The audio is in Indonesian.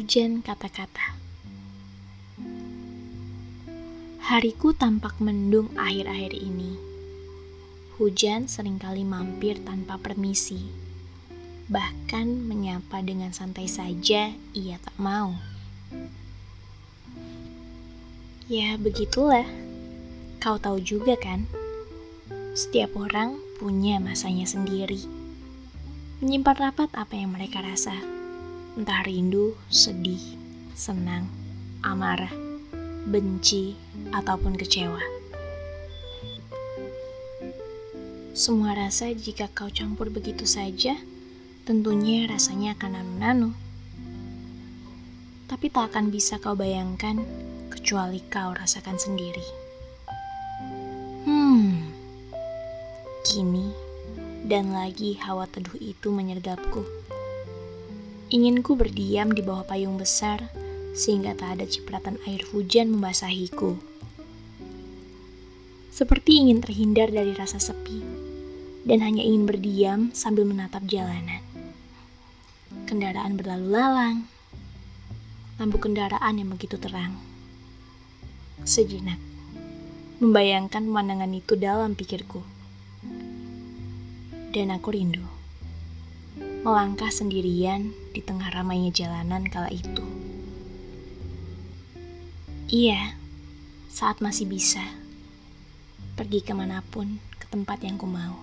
Hujan kata-kata Hariku tampak mendung akhir-akhir ini. Hujan sering kali mampir tanpa permisi. Bahkan menyapa dengan santai saja ia tak mau. Ya, begitulah. Kau tahu juga kan? Setiap orang punya masanya sendiri. Menyimpan rapat apa yang mereka rasa. Entah rindu, sedih, senang, amarah, benci, ataupun kecewa. Semua rasa jika kau campur begitu saja, tentunya rasanya akan nanu-nanu. Tapi tak akan bisa kau bayangkan kecuali kau rasakan sendiri. Hmm, kini dan lagi hawa teduh itu menyergapku. Inginku berdiam di bawah payung besar sehingga tak ada cipratan air hujan membasahiku. Seperti ingin terhindar dari rasa sepi dan hanya ingin berdiam sambil menatap jalanan. Kendaraan berlalu lalang, lampu kendaraan yang begitu terang. Sejenak, membayangkan pemandangan itu dalam pikirku. Dan aku rindu melangkah sendirian di tengah ramainya jalanan kala itu. Iya, saat masih bisa pergi ke mana pun ke tempat yang ku mau.